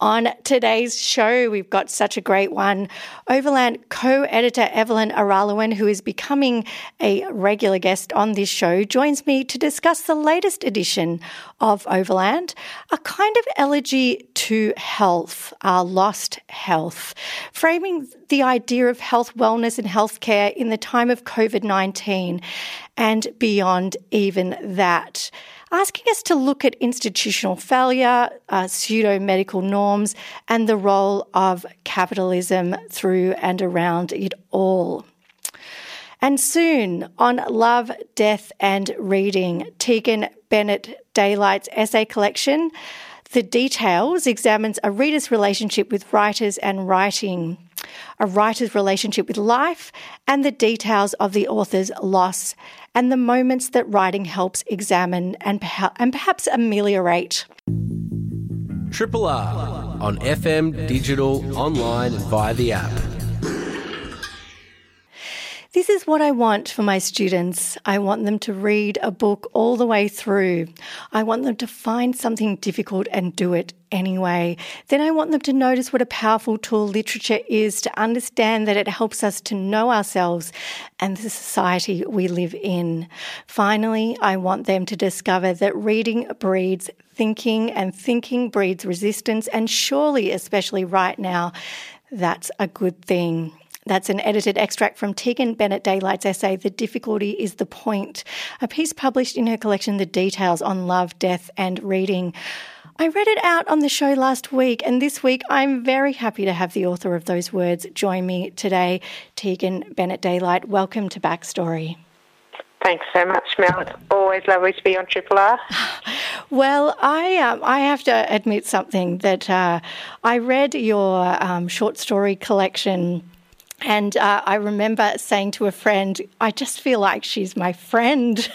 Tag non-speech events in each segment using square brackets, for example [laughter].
On today's show, we've got such a great one. Overland co editor Evelyn Araluen, who is becoming a regular guest on this show, joins me to discuss the latest edition of Overland, a kind of elegy to health, our lost health, framing the idea of health, wellness, and healthcare in the time of COVID 19 and beyond even that asking us to look at institutional failure, uh, pseudo medical norms, and the role of capitalism through and around it all. And soon on Love, Death and Reading, Tegan Bennett Daylight's essay collection, The Details examines a reader's relationship with writers and writing, a writer's relationship with life, and the details of the author's loss and the moments that writing helps examine and, perha- and perhaps ameliorate. Triple R on FM, digital, online, and via the app. This is what I want for my students. I want them to read a book all the way through. I want them to find something difficult and do it anyway. Then I want them to notice what a powerful tool literature is to understand that it helps us to know ourselves and the society we live in. Finally, I want them to discover that reading breeds thinking and thinking breeds resistance. And surely, especially right now, that's a good thing. That's an edited extract from Tegan Bennett Daylight's essay, The Difficulty is the Point, a piece published in her collection, The Details on Love, Death and Reading. I read it out on the show last week, and this week I'm very happy to have the author of those words join me today, Tegan Bennett Daylight. Welcome to Backstory. Thanks so much, Mel. It's always lovely to be on Triple R. [sighs] Well, I um, I have to admit something that uh, I read your um, short story collection and uh, I remember saying to a friend, I just feel like she's my friend. [laughs]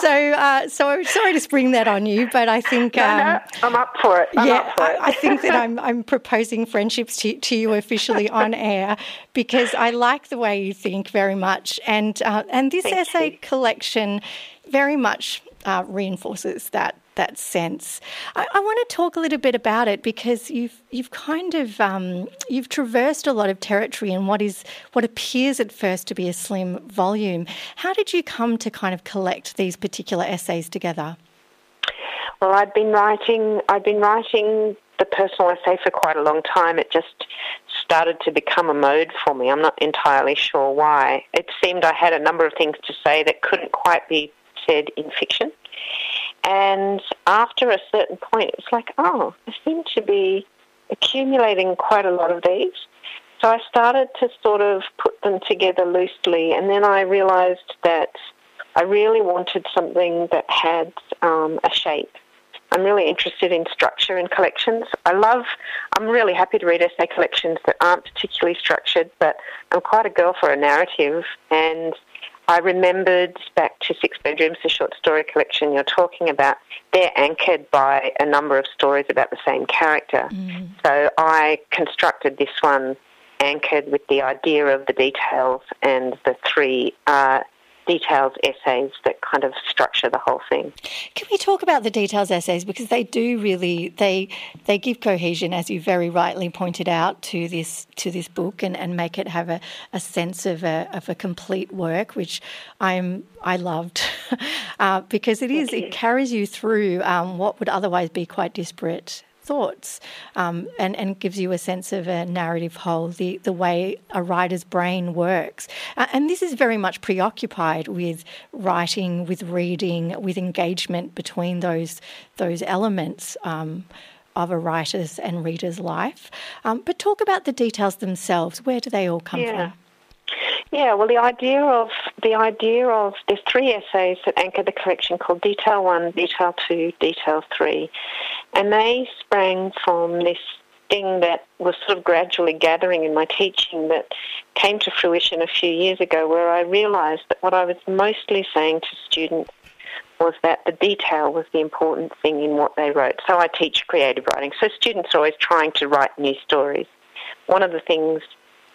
so, uh, so I'm sorry to spring that on you, but I think no, um, no, I'm up for it. I'm yeah, for it. I, I, think that I'm, I'm proposing friendships to, to, you officially [laughs] on air because I like the way you think very much, and uh, and this Thank essay you. collection very much uh, reinforces that that sense. I, I, want to talk a little bit about it because you've you've kind of um, you've traversed a lot of territory in what is what appears at first to be a slim volume. How did you come to kind of collect these particular essays together? Well, I'd been writing. I'd been writing the personal essay for quite a long time. It just started to become a mode for me. I'm not entirely sure why. It seemed I had a number of things to say that couldn't quite be said in fiction. And after a certain point, it was like, oh, I seem to be accumulating quite a lot of these. So I started to sort of put them together loosely, and then I realized that I really wanted something that had um, a shape. I'm really interested in structure in collections. I love, I'm really happy to read essay collections that aren't particularly structured, but I'm quite a girl for a narrative, and I remembered back to Six Bedrooms, the short story collection you're talking about. They're anchored by a number of stories about the same character. Mm. So I constructed this one anchored with the idea of the details and the three uh, details essays that kind of structure the whole thing. Can we talk about the details essays? Because they do really they they give cohesion, as you very rightly pointed out, to this to this book and, and make it have a, a sense of a of a complete work, which I'm I loved. [laughs] Uh, because it is it carries you through um, what would otherwise be quite disparate thoughts um, and, and gives you a sense of a narrative whole, the, the way a writer's brain works. Uh, and this is very much preoccupied with writing, with reading, with engagement between those, those elements. Um, of a writer's and reader's life. Um, but talk about the details themselves. Where do they all come yeah. from? Yeah, well, the idea of the idea of there's three essays that anchor the collection called Detail One, Detail Two, Detail Three, and they sprang from this thing that was sort of gradually gathering in my teaching that came to fruition a few years ago, where I realised that what I was mostly saying to students was that the detail was the important thing in what they wrote. So I teach creative writing. So students are always trying to write new stories. One of the things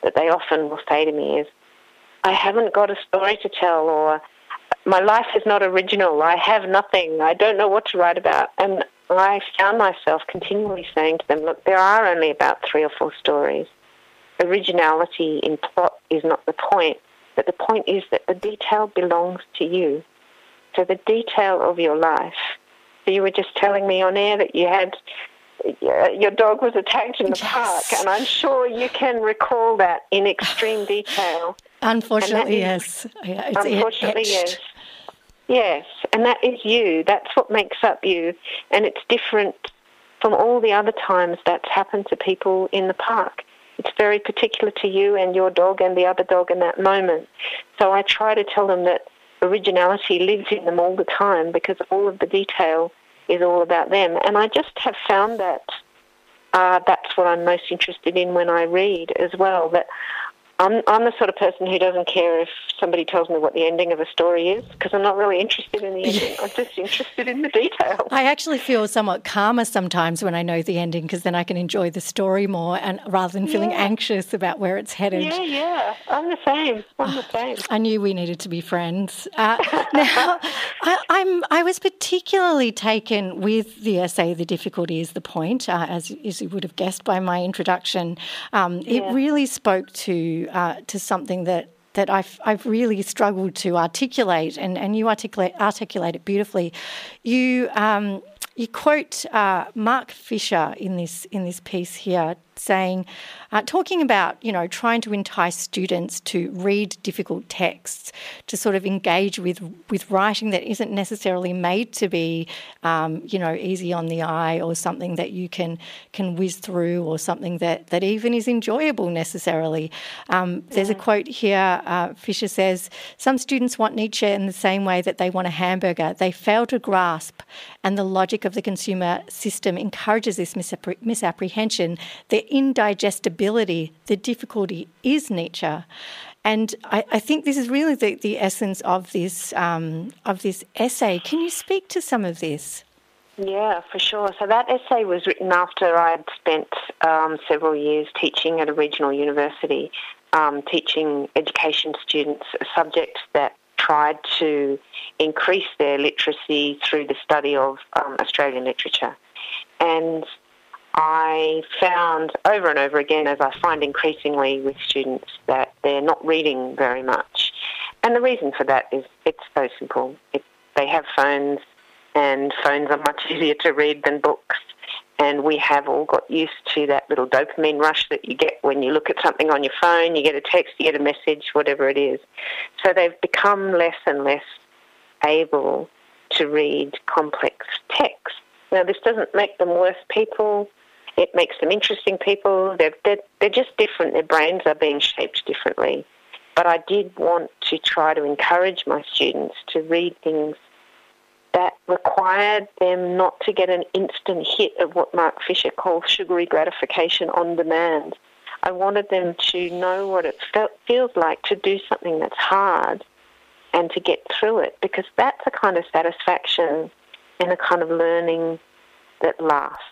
that they often will say to me is, I haven't got a story to tell, or my life is not original, I have nothing, I don't know what to write about. And I found myself continually saying to them, look, there are only about three or four stories. Originality in plot is not the point, but the point is that the detail belongs to you. So the detail of your life. So you were just telling me on air that you had your dog was attacked in the yes. park, and I'm sure you can recall that in extreme [sighs] detail. Unfortunately, yes. It's unfortunately, etched. yes. Yes, and that is you. That's what makes up you, and it's different from all the other times that's happened to people in the park. It's very particular to you and your dog and the other dog in that moment. So I try to tell them that originality lives in them all the time because all of the detail is all about them. And I just have found that uh, that's what I'm most interested in when I read as well. That I'm, I'm the sort of person who doesn't care if somebody tells me what the ending of a story is because I'm not really interested in the ending. I'm just interested in the detail. I actually feel somewhat calmer sometimes when I know the ending because then I can enjoy the story more and rather than feeling yeah. anxious about where it's headed. Yeah, yeah. I'm the same. I'm the same. I knew we needed to be friends. Uh, [laughs] now, I, I'm, I was particularly taken with the essay, The Difficulty is the Point, uh, as, as you would have guessed by my introduction. Um, yeah. It really spoke to uh, to something that that I've, I've really struggled to articulate, and, and you articulate, articulate it beautifully. You um, you quote uh, Mark Fisher in this in this piece here, saying, uh, talking about you know trying to entice students to read difficult texts, to sort of engage with with writing that isn't necessarily made to be um, you know easy on the eye or something that you can can whiz through or something that that even is enjoyable necessarily. Um, there's a quote here. Uh, Fisher says, "Some students want Nietzsche in the same way that they want a hamburger. They fail to grasp, and the logic of the consumer system encourages this misappre- misapprehension. The indigestibility, the difficulty is Nietzsche. And I, I, think this is really the, the essence of this um, of this essay. Can you speak to some of this? Yeah, for sure. So that essay was written after I had spent um, several years teaching at a regional university, um, teaching education students a subject that tried to increase their literacy through the study of um, Australian literature. And I found over and over again, as I find increasingly with students, that they're not reading very much. And the reason for that is it's so simple. It, they have phones, and phones are much [laughs] easier to read than books. And we have all got used to that little dopamine rush that you get when you look at something on your phone, you get a text, you get a message, whatever it is. So they've become less and less able to read complex text. Now, this doesn't make them worse people. It makes them interesting people. They're, they're, they're just different. Their brains are being shaped differently. But I did want to try to encourage my students to read things that required them not to get an instant hit of what Mark Fisher calls sugary gratification on demand. I wanted them to know what it felt, feels like to do something that's hard and to get through it because that's a kind of satisfaction and a kind of learning that lasts.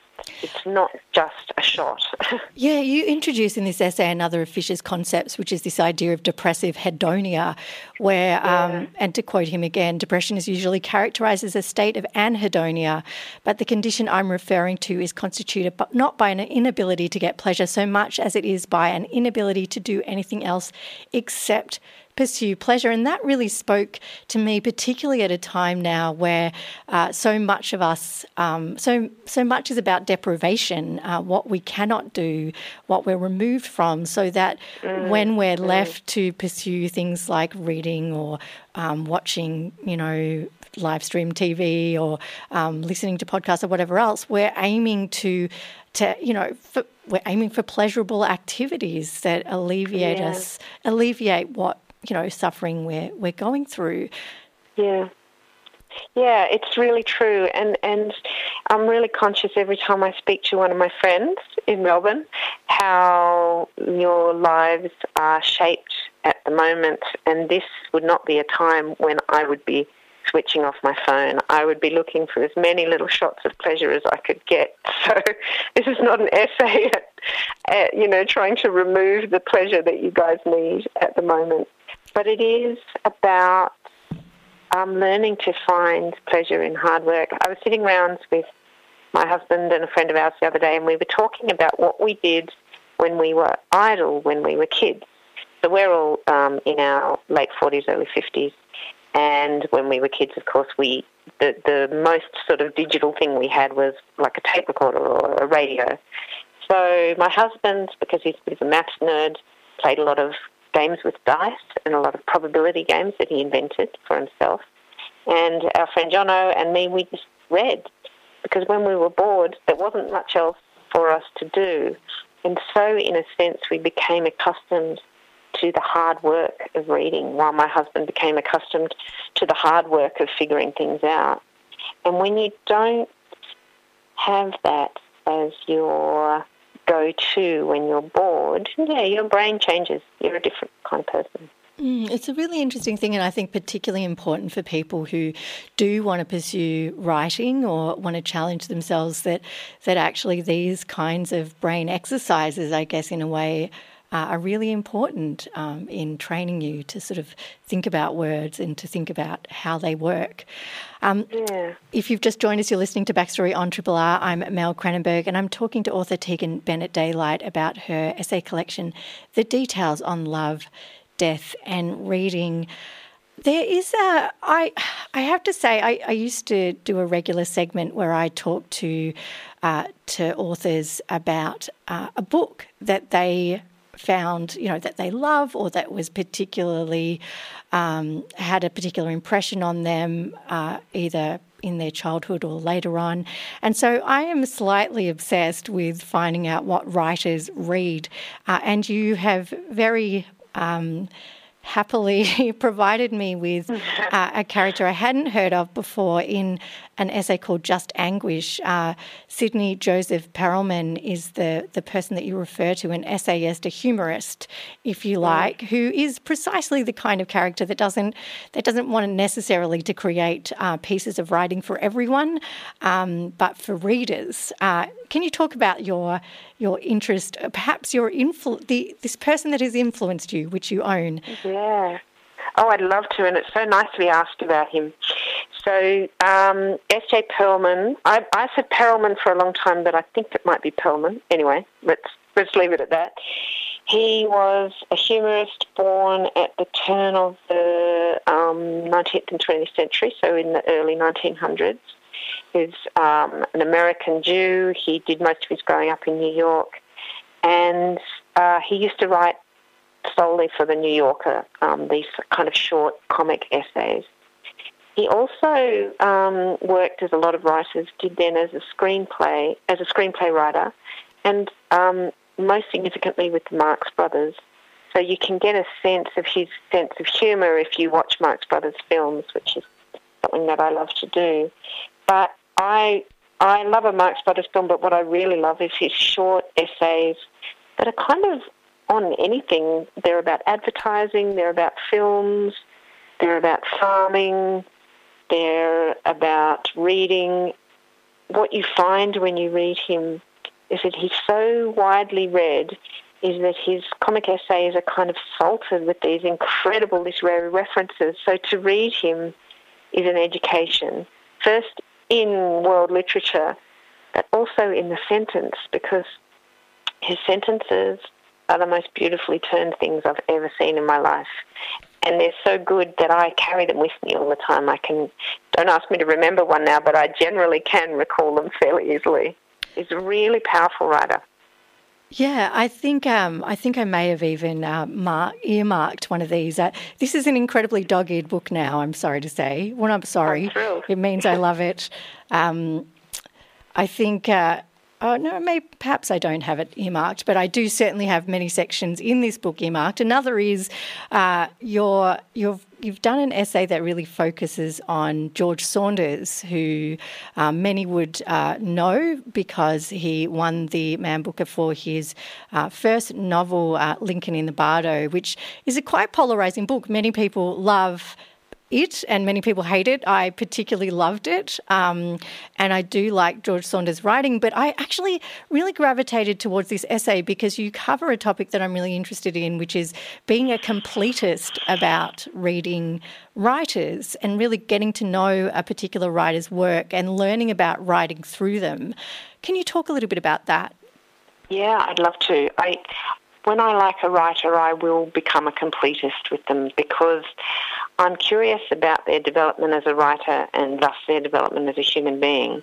It's not just a shot. [laughs] yeah, you introduce in this essay another of Fisher's concepts, which is this idea of depressive hedonia, where, yeah. um, and to quote him again, depression is usually characterized as a state of anhedonia, but the condition I'm referring to is constituted but not by an inability to get pleasure so much as it is by an inability to do anything else except pursue pleasure. And that really spoke to me, particularly at a time now where uh, so much of us, um, so so much is about deprivation, uh, what we cannot do, what we're removed from, so that mm, when we're mm. left to pursue things like reading or um, watching, you know, live stream TV or um, listening to podcasts or whatever else, we're aiming to to you know for, we're aiming for pleasurable activities that alleviate yeah. us alleviate what you know suffering we're we're going through. Yeah. Yeah, it's really true, and and I'm really conscious every time I speak to one of my friends in Melbourne how your lives are shaped at the moment, and this would not be a time when I would be switching off my phone. I would be looking for as many little shots of pleasure as I could get. [laughs] So this is not an essay at, at you know trying to remove the pleasure that you guys need at the moment, but it is about um, learning to find pleasure in hard work. I was sitting around with my husband and a friend of ours the other day, and we were talking about what we did when we were idle, when we were kids. So we're all um, in our late 40s, early 50s. And when we were kids, of course, we the, the most sort of digital thing we had was like a tape recorder or a radio. So my husband, because he's a bit of a maths nerd, played a lot of games with dice and a lot of probability games that he invented for himself. And our friend Jono and me, we just read because when we were bored, there wasn't much else for us to do. And so, in a sense, we became accustomed to the hard work of reading, while my husband became accustomed to the hard work of figuring things out. And when you don't have that as your go to when you're bored, yeah, your brain changes. You're a different kind of person. Mm, it's a really interesting thing, and I think particularly important for people who do want to pursue writing or want to challenge themselves. That that actually these kinds of brain exercises, I guess, in a way, uh, are really important um, in training you to sort of think about words and to think about how they work. Um, yeah. If you've just joined us, you're listening to Backstory on Triple R. I'm Mel Cranenburgh, and I'm talking to author Tegan Bennett Daylight about her essay collection, The Details on Love death and reading. There is a I I have to say I, I used to do a regular segment where I talk to uh, to authors about uh, a book that they found you know that they love or that was particularly um, had a particular impression on them uh, either in their childhood or later on. And so I am slightly obsessed with finding out what writers read. Uh, and you have very um, happily [laughs] provided me with uh, a character I hadn't heard of before in an essay called Just Anguish. Uh, Sydney Joseph Perelman is the, the person that you refer to, an essayist, a humorist, if you like, who is precisely the kind of character that doesn't that doesn't want necessarily to create uh, pieces of writing for everyone, um, but for readers. Uh, can you talk about your your interest, perhaps your influ- the this person that has influenced you, which you own? Yeah. Oh, I'd love to, and it's so nice to be asked about him. So, um, S.J. Perelman, I, I said Perelman for a long time, but I think it might be Perlman. Anyway, let's, let's leave it at that. He was a humorist born at the turn of the um, 19th and 20th century, so in the early 1900s. He's um, an American Jew. He did most of his growing up in New York. And uh, he used to write solely for the New Yorker, um, these kind of short comic essays. He also um, worked, as a lot of writers did then, as a screenplay as a screenplay writer, and um, most significantly with the Marx Brothers. So you can get a sense of his sense of humour if you watch Marx Brothers films, which is something that I love to do. But I I love a Marx Brothers film, but what I really love is his short essays that are kind of on anything. They're about advertising, they're about films, they're about farming, they're about reading. What you find when you read him is that he's so widely read is that his comic essays are kind of salted with these incredible literary references. So to read him is an education, first in world literature, but also in the sentence, because his sentences are the most beautifully turned things I've ever seen in my life. And they're so good that I carry them with me all the time. I can, don't ask me to remember one now, but I generally can recall them fairly easily. He's a really powerful writer. Yeah, I think um, I think I may have even uh, mar- earmarked one of these. Uh, this is an incredibly dog-eared book now. I'm sorry to say. Well, I'm sorry. I'm it means I love it. Um, I think uh, oh no, maybe perhaps I don't have it earmarked, but I do certainly have many sections in this book earmarked. Another is uh, your you've you've done an essay that really focuses on George Saunders, who uh, many would uh, know because he won the Man Booker for his uh, first novel, uh, Lincoln in the Bardo, which is a quite polarizing book. Many people love it, and many people hate it. I particularly loved it, um, and I do like George Saunders' writing. But I actually really gravitated towards this essay because you cover a topic that I'm really interested in, which is being a completist about reading writers and really getting to know a particular writer's work and learning about writing through them. Can you talk a little bit about that? Yeah, I'd love to. I when I like a writer, I will become a completist with them because I'm curious about their development as a writer and thus their development as a human being.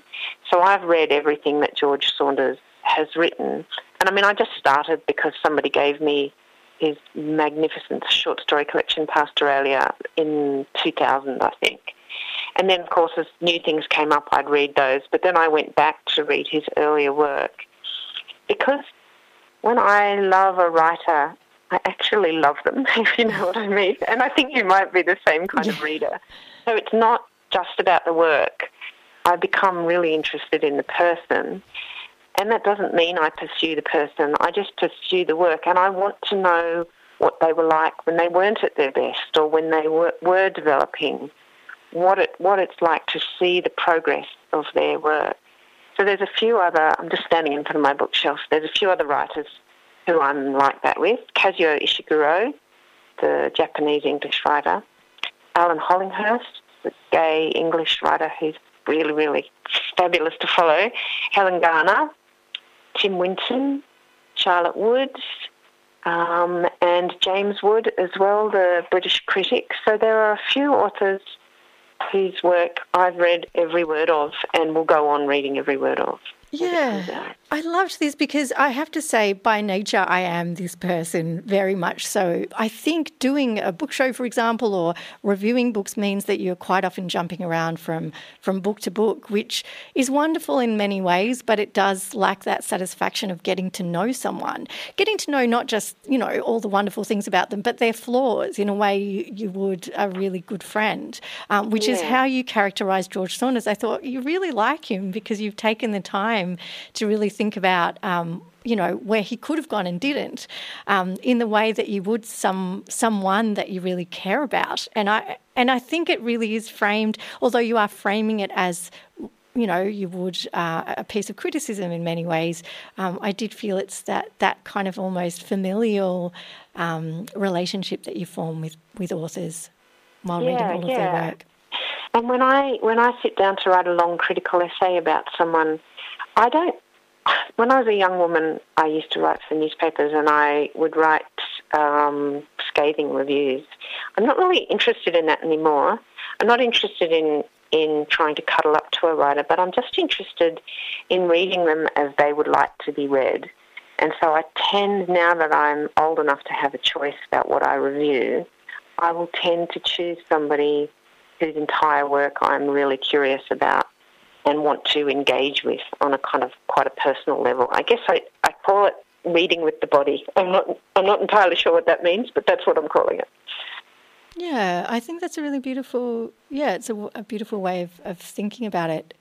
So I've read everything that George Saunders has written. And I mean, I just started because somebody gave me his magnificent short story collection, Pastoralia, in 2000, I think. And then, of course, as new things came up, I'd read those. But then I went back to read his earlier work because when I love a writer, I actually love them, [laughs] if you know what I mean. And I think you might be the same kind of reader. So it's not just about the work. I become really interested in the person. And that doesn't mean I pursue the person, I just pursue the work. And I want to know what they were like when they weren't at their best or when they were, were developing, what, it, what it's like to see the progress of their work. So there's a few other, I'm just standing in front of my bookshelf, there's a few other writers who I'm like that with. Kazuo Ishiguro, the Japanese English writer. Alan Hollinghurst, the gay English writer who's really, really fabulous to follow. Helen Garner, Tim Winton, Charlotte Woods, um, and James Wood as well, the British critic. So there are a few authors whose work I've read every word of and will go on reading every word of. Yeah, I loved this because I have to say, by nature, I am this person very much so. I think doing a book show, for example, or reviewing books means that you're quite often jumping around from, from book to book, which is wonderful in many ways, but it does lack that satisfaction of getting to know someone, getting to know not just, you know, all the wonderful things about them, but their flaws in a way you, you would a really good friend, um, which yeah. is how you characterize George Saunders. I thought you really like him because you've taken the time time to really think about. Um, you know where he could have gone and didn't, um, in the way that you would some someone that you really care about, and I and I think it really is framed. Although you are framing it as you know, you would uh, a piece of criticism in many ways. Um, I did feel it's that that kind of almost familial um, relationship that you form with with authors while yeah, reading all of their work. And when I when I sit down to write a long critical essay about someone, I don't. When I was a young woman, I used to write for newspapers, and I would write um, scathing reviews. I'm not really interested in that anymore. I'm not interested in in trying to cuddle up to a writer, but I'm just interested in reading them as they would like to be read. And so I tend, now that I'm old enough to have a choice about what I review, I will tend to choose somebody whose entire work I'm really curious about and want to engage with on a kind of quite a personal level. I guess I, I call it reading with the body. I'm not I'm not entirely sure what that means, but that's what I'm calling it. Yeah, I think that's a really beautiful. Yeah, it's a, a beautiful way of, of thinking about it.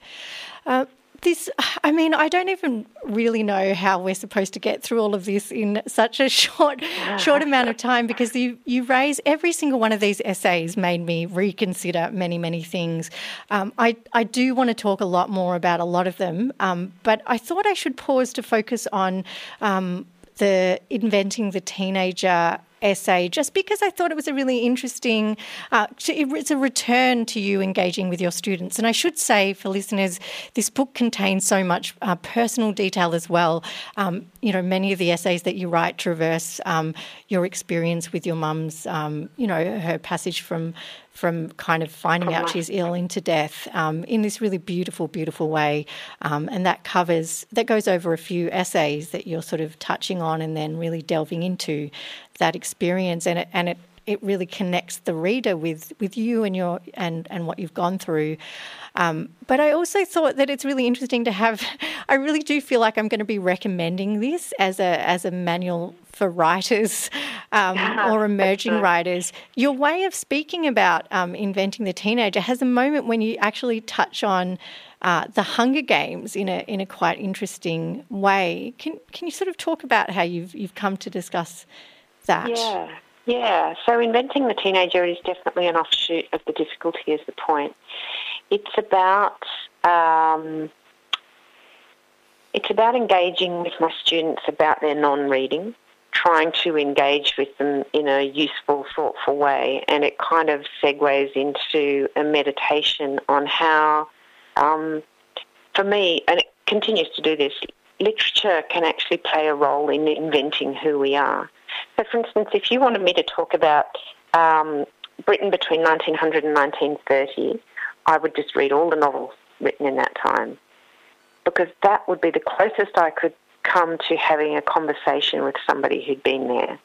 Uh, this, I mean, I don't even really know how we're supposed to get through all of this in such a [laughs] short, short amount of time because you, you raise every single one of these essays made me reconsider many, many things. Um, I, I do want to talk a lot more about a lot of them, um, but I thought I should pause to focus on um, the inventing the teenager essay just because I thought it was a really interesting, uh, it's a return to you engaging with your students. And I should say for listeners, this book contains so much uh, personal detail as well. Um, you know, many of the essays that you write traverse um, your experience with your mum's, um, you know, her passage from from kind of finding out she's ill into death um, in this really beautiful, beautiful way. Um, and that covers, that goes over a few essays that you're sort of touching on and then really delving into that experience. And it, and it it really connects the reader with with you and your and and what you've gone through. Um, but I also thought that it's really interesting to have. [laughs] I really do feel like I'm going to be recommending this as a as a manual for writers um, [laughs] or emerging writers. Your way of speaking about um, inventing the teenager has a moment when you actually touch on. Uh, the Hunger Games in a in a quite interesting way. Can can you sort of talk about how you've you've come to discuss that? Yeah, yeah. So inventing the teenager is definitely an offshoot of the difficulty. Is the point? It's about um, it's about engaging with my students about their non-reading, trying to engage with them in a useful, thoughtful way, and it kind of segues into a meditation on how, um, for me, and it continues to do this. Literature can actually play a role in inventing who we are. So, for instance, if you wanted me to talk about um, Britain between 1900 and 1930, I would just read all the novels written in that time because that would be the closest I could come to having a conversation with somebody who'd been there.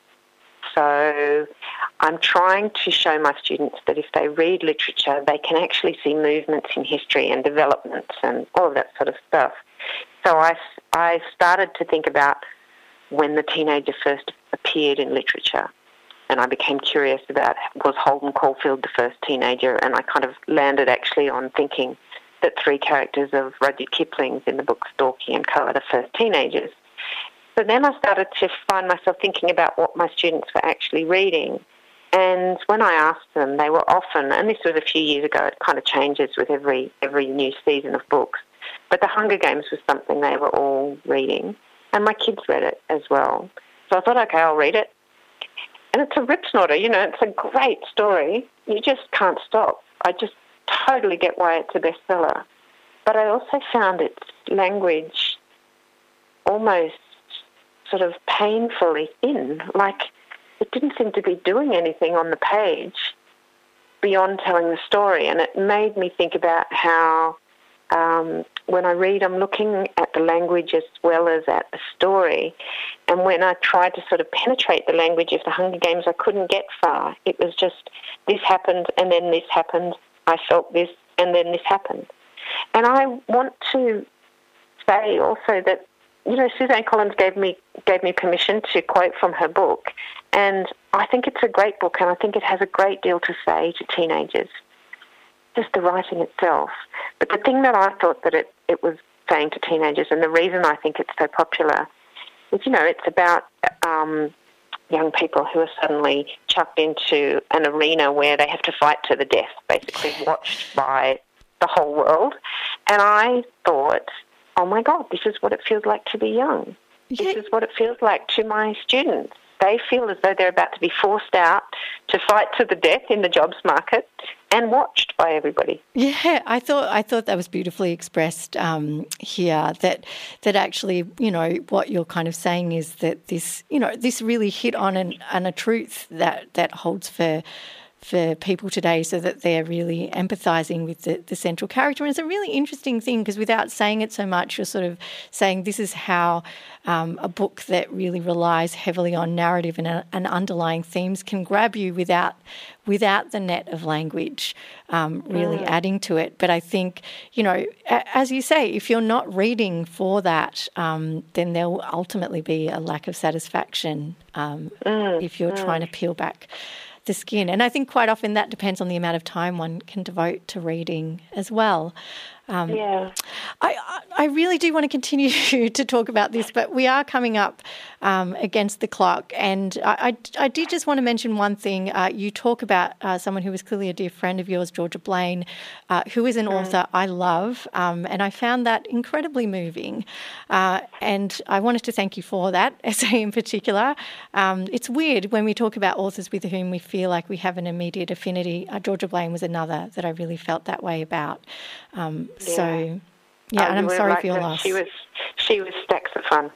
So I'm trying to show my students that if they read literature, they can actually see movements in history and developments and all of that sort of stuff. So I, I started to think about when the teenager first appeared in literature and I became curious about was Holden Caulfield the first teenager, and I kind of landed actually on thinking that three characters of Rudyard Kipling's in the book Stalky and Co. are the first teenagers. So then I started to find myself thinking about what my students were actually reading. And when I asked them, they were often, and this was a few years ago, it kind of changes with every, every new season of books, but The Hunger Games was something they were all reading. And my kids read it as well. So I thought, okay, I'll read it and it's a rip snorter, you know, it's a great story. You just can't stop. I just totally get why it's a bestseller. But I also found its language almost sort of painfully thin. Like it didn't seem to be doing anything on the page beyond telling the story. And it made me think about how um, when I read, I'm looking at the language as well as at the story. And when I tried to sort of penetrate the language of the Hunger Games, I couldn't get far. It was just this happened and then this happened. I felt this and then this happened. And I want to say also that you know Suzanne Collins gave me gave me permission to quote from her book, and I think it's a great book, and I think it has a great deal to say to teenagers just the writing itself. But the thing that I thought that it, it was saying to teenagers, and the reason I think it's so popular, is you know, it's about um, young people who are suddenly chucked into an arena where they have to fight to the death, basically watched by the whole world. And I thought, oh my God, this is what it feels like to be young. Yeah. This is what it feels like to my students. They feel as though they're about to be forced out to fight to the death in the jobs market and watched by everybody. Yeah, I thought I thought that was beautifully expressed um, here. That that actually, you know, what you're kind of saying is that this, you know, this really hit on an, a truth that that holds for for people today so that they're really empathizing with the, the central character. And it's a really interesting thing because without saying it so much, you're sort of saying this is how um, a book that really relies heavily on narrative and, uh, and underlying themes can grab you without without the net of language um, really mm. adding to it. But I think, you know, as you say, if you're not reading for that, um, then there will ultimately be a lack of satisfaction um, mm. if you're mm. trying to peel back the skin. And I think quite often that depends on the amount of time one can devote to reading as well. Um, yeah. I, I really do want to continue [laughs] to talk about this, but we are coming up um, against the clock. And I, I, I, did just want to mention one thing. Uh, you talk about uh, someone who was clearly a dear friend of yours, Georgia Blaine, uh, who is an mm. author I love. Um, and I found that incredibly moving. Uh, and I wanted to thank you for that [laughs] essay in particular. Um, it's weird when we talk about authors with whom we feel like we have an immediate affinity. Uh, Georgia Blaine was another that I really felt that way about. Um, yeah. So, yeah, oh, and I'm sorry right for your loss. She was, she was stacks of fun,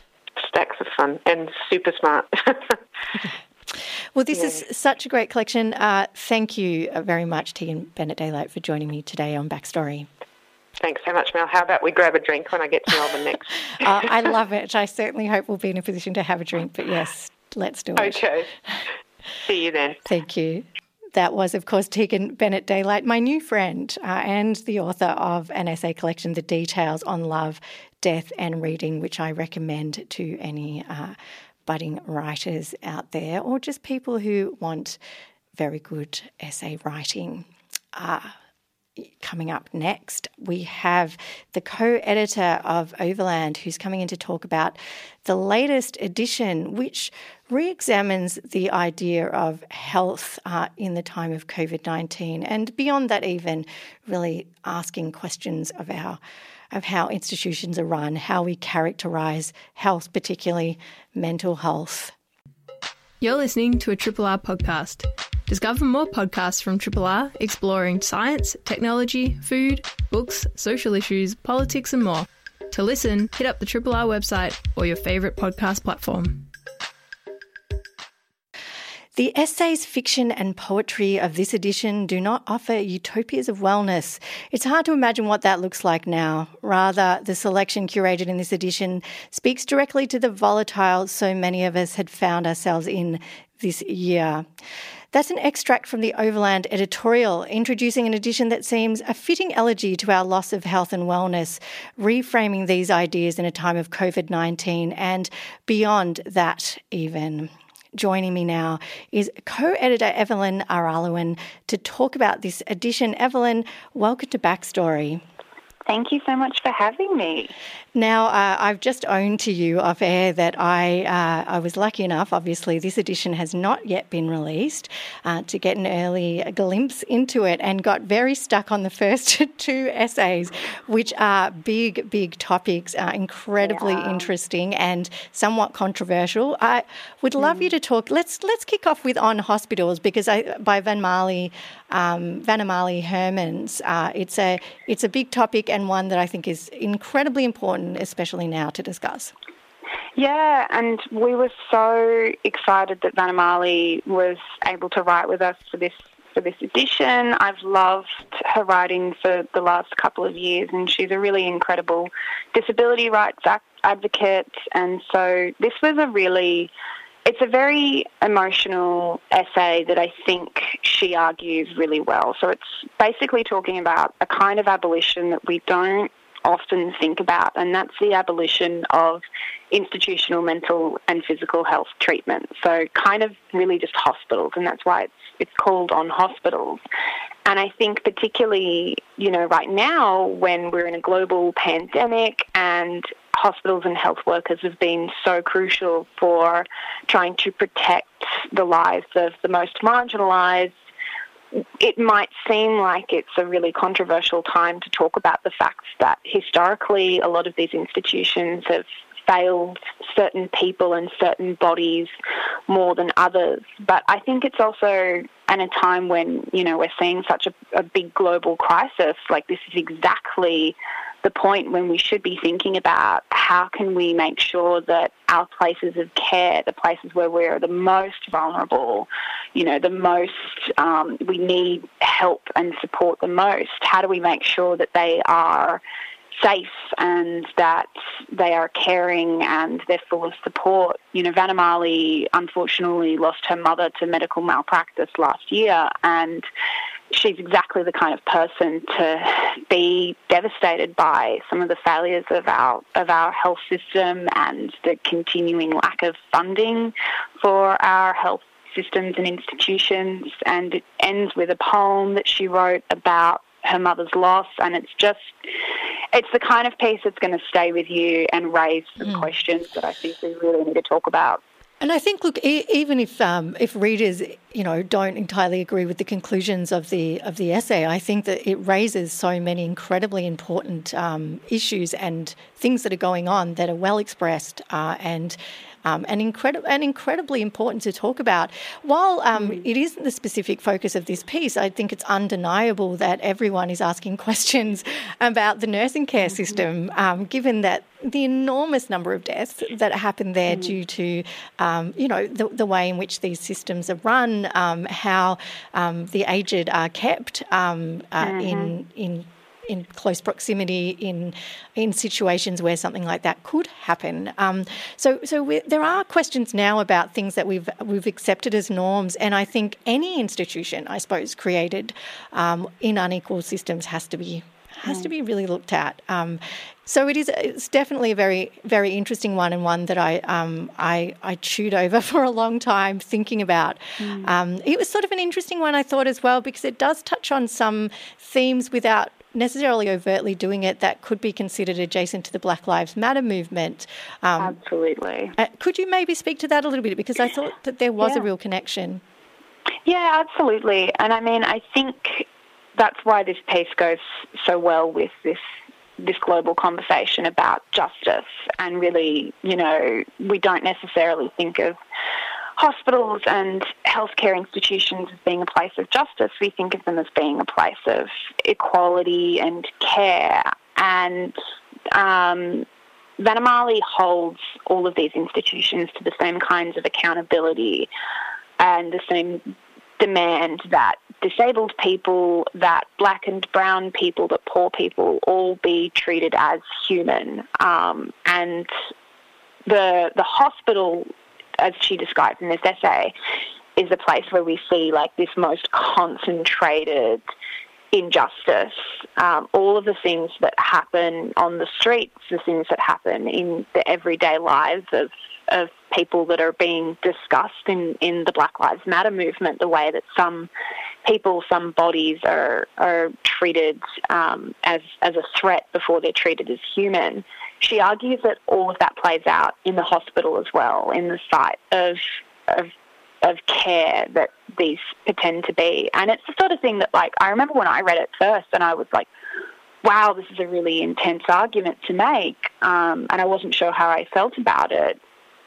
stacks of fun, and super smart. [laughs] Well, this yeah. is such a great collection. Uh, thank you very much, Tegan Bennett Daylight, for joining me today on Backstory. Thanks so much, Mel. How about we grab a drink when I get to Melbourne next? [laughs] uh, I love it. I certainly hope we'll be in a position to have a drink, but yes, let's do it. Okay. See you then. Thank you. That was, of course, Tegan Bennett Daylight, my new friend, uh, and the author of an essay collection, The Details on Love, Death, and Reading, which I recommend to any uh, budding writers out there or just people who want very good essay writing. Uh, coming up next, we have the co editor of Overland who's coming in to talk about the latest edition, which re examines the idea of health uh, in the time of COVID 19 and beyond that, even really asking questions of our. Of how institutions are run, how we characterise health, particularly mental health. You're listening to a Triple R podcast. Discover more podcasts from Triple R exploring science, technology, food, books, social issues, politics, and more. To listen, hit up the Triple R website or your favourite podcast platform. The essays, fiction, and poetry of this edition do not offer utopias of wellness. It's hard to imagine what that looks like now. Rather, the selection curated in this edition speaks directly to the volatile so many of us had found ourselves in this year. That's an extract from the Overland editorial, introducing an edition that seems a fitting elegy to our loss of health and wellness, reframing these ideas in a time of COVID 19 and beyond that, even. Joining me now is co editor Evelyn Araluen to talk about this edition. Evelyn, welcome to Backstory. Thank you so much for having me. Now, uh, I've just owned to you off air that I uh, I was lucky enough. Obviously, this edition has not yet been released uh, to get an early glimpse into it, and got very stuck on the [laughs] first two essays, which are big, big topics, uh, incredibly yeah. interesting and somewhat controversial. I would love mm. you to talk. Let's let's kick off with on hospitals because I, by Vanamali um, Vanamali Hermans. Uh, it's a it's a big topic and one that I think is incredibly important important, especially now, to discuss. Yeah, and we were so excited that Vanamali was able to write with us for this for this edition. I've loved her writing for the last couple of years, and she's a really incredible disability rights advocate. And so this was a really it's a very emotional essay that I think she argues really well. So it's basically talking about a kind of abolition that we don't often think about, and that's the abolition of institutional mental and physical health treatment. So, kind of really just hospitals, and that's why it's it's called on hospitals. And I think particularly, you know, right now when we're in a global pandemic and hospitals and health workers have been so crucial for trying to protect the lives of the most marginalized it might seem like it's a really controversial time to talk about the fact that historically a lot of these institutions have failed certain people and certain bodies more than others. But I think it's also at a time when, you know, we're seeing such a, a big global crisis, like this is exactly the point when we should be thinking about how can we make sure that our places of care, the places where we're the most vulnerable, you know, the most um, we need help and support the most, how do we make sure that they are safe and that they are caring and they're full of support. You know, Vanamali unfortunately lost her mother to medical malpractice last year and she's exactly the kind of person to be devastated by some of the failures of our of our health system and the continuing lack of funding for our health systems and institutions and it ends with a poem that she wrote about her mother's loss and it's just it's the kind of piece that's going to stay with you and raise some mm. questions that I think we really need to talk about. And I think, look, e- even if um, if readers, you know, don't entirely agree with the conclusions of the of the essay, I think that it raises so many incredibly important um, issues and things that are going on that are well expressed uh, and um, and, incredi- and incredibly important to talk about. While um, mm. it isn't the specific focus of this piece, I think it's undeniable that everyone is asking [laughs] questions about the nursing care mm-hmm. system, um, given that the enormous number of deaths that happen there mm. due to, um, you know, the, the, way in which these systems are run, um, how um, the aged are kept uh, mm-hmm. in in in close proximity in in situations where something like that could happen. Um, so so there are questions now about things that we've we've accepted as norms, and I think any institution, I suppose, created um, in unequal systems has to be has to be really looked at. Um, so it is. It's definitely a very, very interesting one, and one that I, um, I, I chewed over [laughs] for a long time thinking about. Mm. Um, it was sort of an interesting one, I thought as well, because it does touch on some themes without necessarily overtly doing it that could be considered adjacent to the Black Lives Matter movement. Um, Absolutely. Uh, could you maybe speak to that a little bit? Because I thought that there was yeah. a real connection. Yeah, absolutely. And I mean, I think that's why this piece goes so well with this this global conversation about justice and really, you know, we don't necessarily think of hospitals and healthcare institutions as being a place of justice. We think of them as being a place of equality and care. And um, holds all of these institutions to the same kinds of accountability and the same demand that disabled people, that black and brown people, that poor people all be treated as human. Um, and the the hospital, as she describes in this essay, is a place where we see like this most concentrated injustice, um, all of the things that happen on the streets, the things that happen in the everyday lives of of people that are being discussed in, in the Black Lives Matter movement, the way that some people, some bodies are are treated um, as as a threat before they're treated as human. She argues that all of that plays out in the hospital as well, in the site of of of care that these pretend to be. And it's the sort of thing that, like, I remember when I read it first, and I was like, "Wow, this is a really intense argument to make," um, and I wasn't sure how I felt about it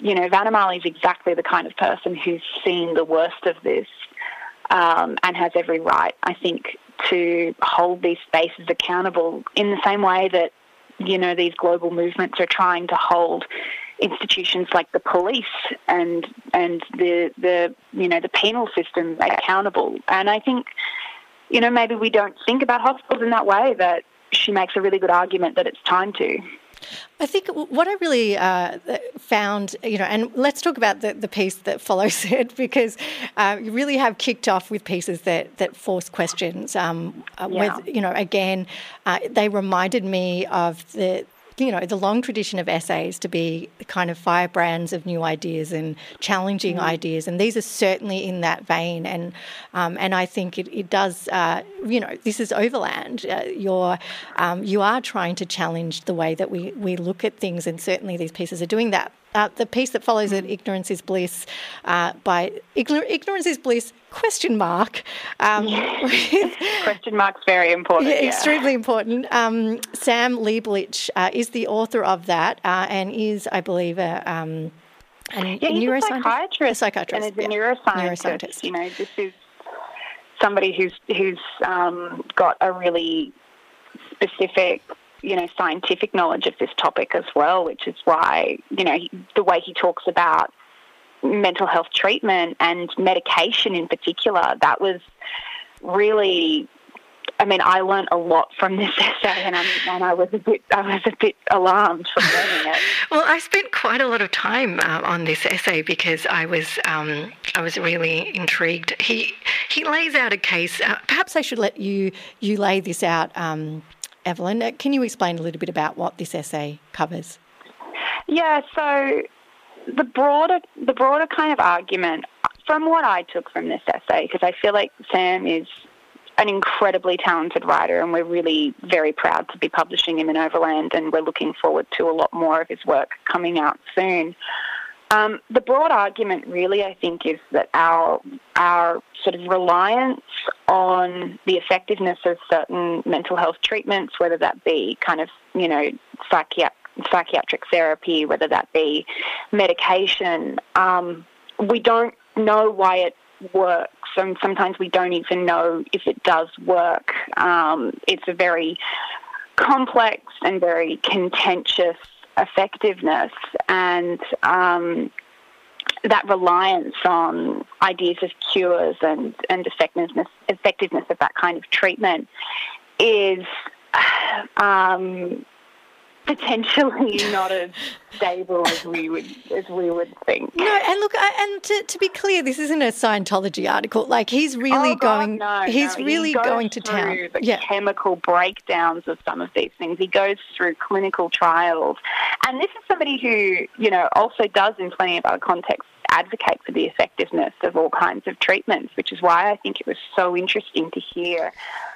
you know, Vanamali is exactly the kind of person who's seen the worst of this um, and has every right, I think, to hold these spaces accountable in the same way that, you know, these global movements are trying to hold institutions like the police and and the the you know the penal system accountable. And I think, you know, maybe we don't think about hospitals in that way. That she makes a really good argument that it's time to. I think what I really uh, found, you know, and let's talk about the, the piece that follows [laughs] it because uh, you really have kicked off with pieces that, that force questions. Um, uh, yeah. with, you know, again, uh, they reminded me of the you know, the long tradition of essays to be kind of firebrands of new ideas and challenging mm. ideas, and these are certainly in that vein. And um, and I think it, it does. Uh, you know, this is Overland. Uh, you're um, you are trying to challenge the way that we we look at things, and certainly these pieces are doing that. Uh, the piece that follows it, "Ignorance is Bliss," uh, by "Ignorance is Bliss." Question mark. Um, [laughs] question mark's very important. Yeah, yeah. extremely important. Um, Sam Lieblich uh, is the author of that, uh, and is, I believe, a. Um, a yeah, he's a psychiatrist, a psychiatrist, and is a yeah. neuroscientist. neuroscientist. You know, this is somebody who's who's um, got a really specific you know, scientific knowledge of this topic as well, which is why, you know, the way he talks about mental health treatment and medication in particular, that was really I mean, I learned a lot from this [laughs] essay, and, and, i was a bit, I was a bit alarmed learning it. [laughs] well, I spent quite a lot of time uh, on this essay because I was, um, I was really intrigued. He he lays out a case. Uh, perhaps I should let you you lay this out um, Evelyn. Uh, can you explain a little bit about what this essay covers? Yeah, so the broader the broader kind of argument from what I took from this essay, because I feel like Sam is an incredibly talented writer, and we're really very proud to be publishing him in Overland, and we're looking forward to a lot more of his work coming out soon. Um, the broad argument, really, I think, is that our our sort of reliance on the effectiveness of certain mental health treatments, whether that be kind of you know psychiatric psychiatric therapy, whether that be medication, um, we don't know why it works, and sometimes we don't even know if it does work. Um, it's a very complex and very contentious effectiveness and um, that reliance on ideas of cures and, and effectiveness, effectiveness of that kind of treatment is um, potentially [laughs] not as stable as we would as we would think. No, and look, and to, to be clear, this isn't a Scientology article. Like he's oh, really oh, God, going, no, he's no. really he going to town. The yeah. chemical breakdowns of some of these things. He goes through clinical trials, and this is somebody who you know also does in plenty of other contexts advocate for the effectiveness of all kinds of treatments, which is why I think it was so interesting to hear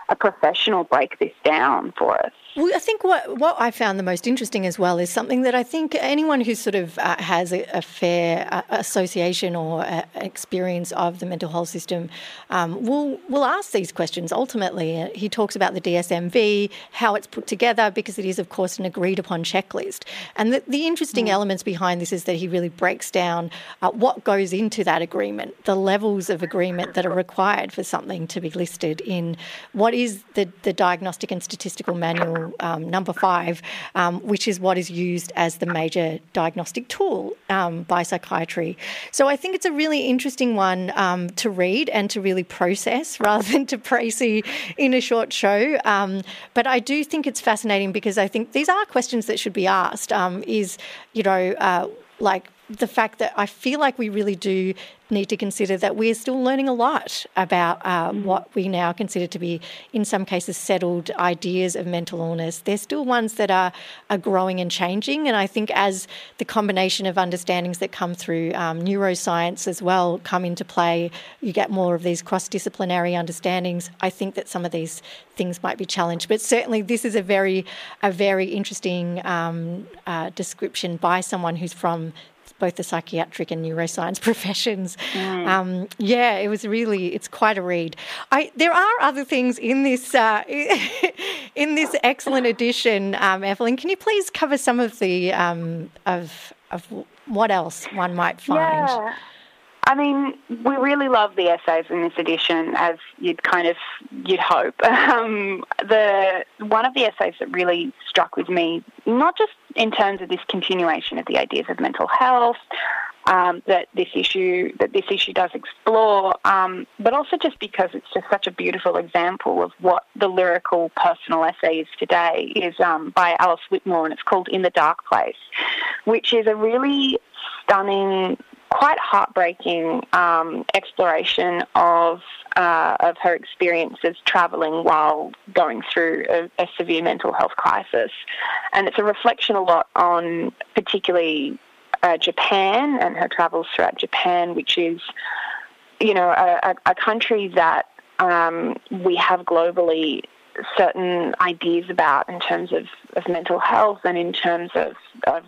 a professional break this down for us. Well, I think what what I found the most interesting as well is something that I think anyone who sort of uh, has a, a fair uh, association or uh, experience of the mental health system um, will will ask these questions. Ultimately, he talks about the DSMV, how it's put together, because it is, of course, an agreed upon checklist. And the, the interesting mm. elements behind this is that he really breaks down uh, what goes into that agreement, the levels of agreement that are required for something to be listed in what is the the diagnostic and statistical manual um, number five, um, which is what is used as the major diagnostic tool um, by psychiatry. So I think it's a really interesting one um, to read and to really process [laughs] rather than to précis in a short show. Um, but I do think it's fascinating because I think these are questions that should be asked. Is you know uh, like the fact that I feel like we really do need to consider that we're still learning a lot about uh, mm. what we now consider to be, in some cases, settled ideas of mental illness. They're still ones that are, are growing and changing. And I think as the combination of understandings that come through um, neuroscience as well come into play, you get more of these cross disciplinary understandings. I think that some of these things might be challenged. But certainly, this is a very, a very interesting um, uh, description by someone who's from both the psychiatric and neuroscience [laughs] professions. Mm. Um, yeah, it was really it's quite a read. I, there are other things in this uh, [laughs] in this excellent edition, um, Evelyn. Can you please cover some of the um, of of what else one might find? Yeah. I mean, we really love the essays in this edition, as you'd kind of you'd hope. [laughs] Um, the one of the essays that really struck with me, not just in terms of this continuation of the ideas of mental health um, that this issue that this issue does explore, um, but also just because it's just such a beautiful example of what the lyrical personal essay is today is um, by Alice Whitmore, and it's called "In the Dark Place," which is a really stunning quite heartbreaking um, exploration of uh, of her experiences travelling while going through a, a, severe mental health crisis, and it's a reflection a lot on particularly uh, Japan and her travels throughout Japan, which is you know a, a country that um, we have globally certain ideas about in terms of, of mental health and in terms of, of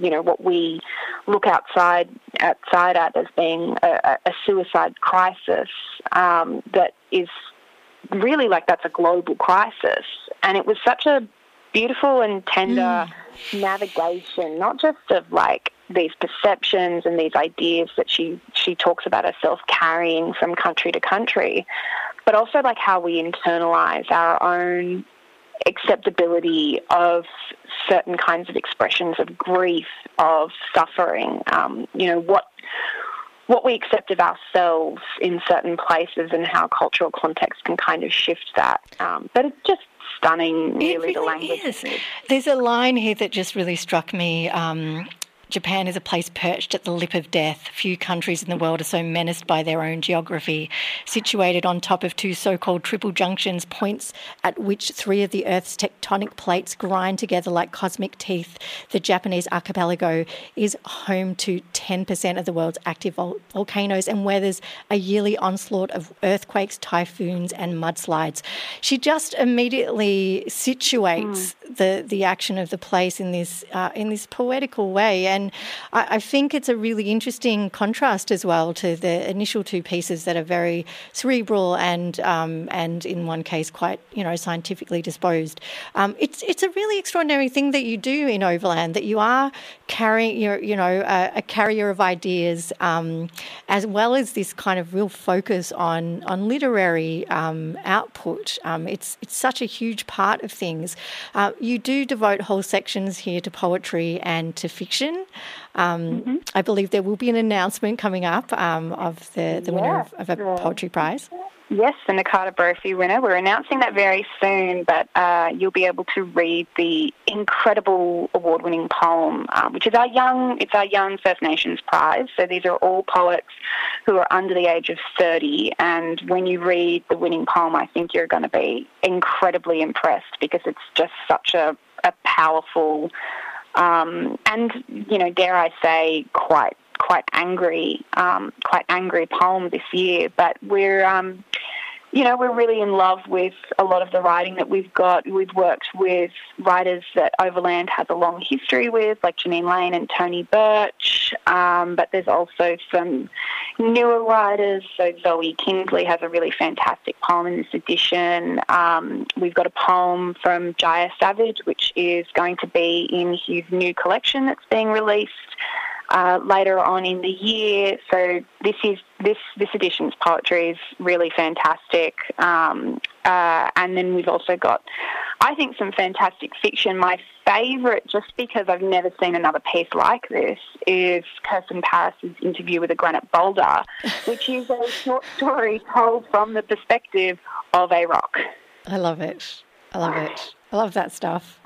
you know what we look outside outside at as being a, a suicide crisis um, that is really like that's a global crisis and it was such a beautiful and tender mm. navigation not just of like these perceptions and these ideas that she she talks about herself carrying from country to country but also like how we internalize our own acceptability of certain kinds of expressions of grief, of suffering. Um, you know what what we accept of ourselves in certain places and how cultural context can kind of shift that. Um, but it's just stunning, really, really the language. Is. There's a line here that just really struck me. Um, Japan is a place perched at the lip of death. Few countries in the world are so menaced by their own geography. Situated on top of two so called triple junctions, points at which three of the Earth's tectonic plates grind together like cosmic teeth, the Japanese archipelago is home to 10% of the world's active vol- volcanoes and weathers a yearly onslaught of earthquakes, typhoons, and mudslides. She just immediately situates mm. the, the action of the place in this, uh, in this poetical way. And and I, I, think it's a really interesting contrast as well to the initial two pieces that are very cerebral and um, and in one case quite you know scientifically disposed. Um, it's it's a really extraordinary thing that you do in Overland that you are carrying your you know a, a carrier of ideas um, as well as this kind of real focus on on literary um, output. Um, it's it's such a huge part of things. Uh, you do devote whole sections here to poetry and to fiction. Um, mm-hmm. I believe there will be an announcement coming up um, of the, the yeah. winner of, of, a poetry prize. Yes, the Nakata Brophy winner. We're announcing that very soon, but uh, you'll be able to read the incredible award-winning poem, uh, which is our young. It's our young First Nations prize. So these are all poets who are under the age of thirty, and when you read the winning poem, I think you're going to be incredibly impressed because it's just such a, a powerful um, and you know, dare I say, quite quite angry, um, quite angry poem this year. But we're, um, you know, we're really in love with a lot of the writing that we've got. We've worked with writers that Overland has a long history with, like Jeanine Leane and Tony Birch. Um, but there's also some newer writers. So Zoe Kinsley has a really fantastic poem in this edition. Um, we've got a poem from Jaya Savage, which is going to be in his new collection that's being released uh, later on in the year. So this is this this edition's poetry is really fantastic. Um, uh, and then we've also got, I think, some fantastic fiction. My favourite, just because I've never seen another piece like this, is Kirsten Parris's interview with a granite boulder, [laughs] which is a short story told from the perspective of a rock. I love it. I love it. I love that stuff.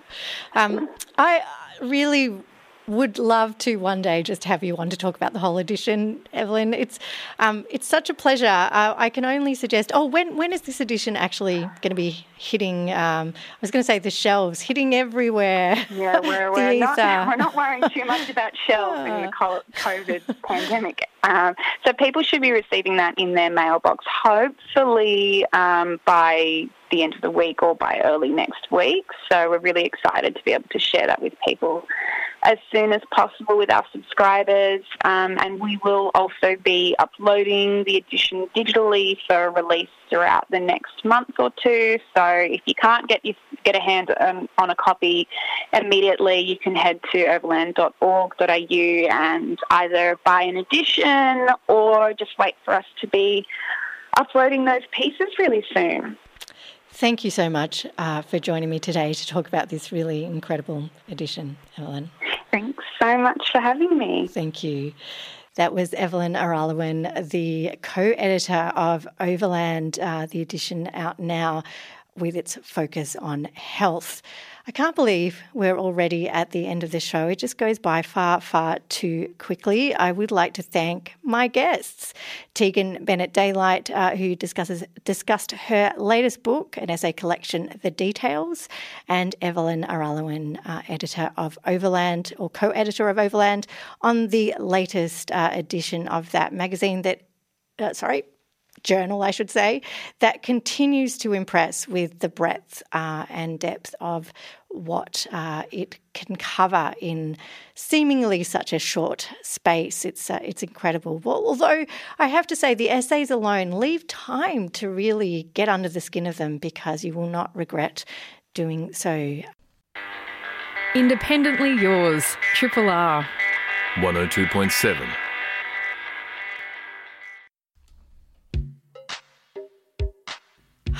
Um, I really would love to one day just have you on to talk about the whole edition, Evelyn. It's um, it's such a pleasure. Uh, I can only suggest. Oh, when when is this edition actually going to be hitting? Um, I was going to say the shelves, hitting everywhere. Yeah, we're, [laughs] we're, not, we're not worrying too much about [laughs] shelves in the COVID [laughs] pandemic. Um, so people should be receiving that in their mailbox, hopefully um, by the end of the week or by early next week. So we're really excited to be able to share that with people as soon as possible with our subscribers. Um, and we will also be uploading the edition digitally for release throughout the next month or two. So if you can't get your, get a hand um, on a copy immediately, you can head to overland.org.au and either buy an edition or just wait for us to be uploading those pieces really soon. Thank you so much uh, for joining me today to talk about this really incredible edition, Evelyn. Thanks so much for having me. Thank you. That was Evelyn Araluen, the co editor of Overland, uh, the edition out now with its focus on health. I can't believe we're already at the end of the show. It just goes by far, far too quickly. I would like to thank my guests, Tegan Bennett Daylight, uh, who discusses discussed her latest book, an essay collection, The Details, and Evelyn Araluen, uh, editor of Overland or co-editor of Overland, on the latest uh, edition of that magazine that. Uh, sorry, journal, I should say, that continues to impress with the breadth uh, and depth of what uh, it can cover in seemingly such a short space. It's uh, it's incredible. Well, although I have to say, the essays alone leave time to really get under the skin of them because you will not regret doing so. Independently yours, Triple R. 102.7.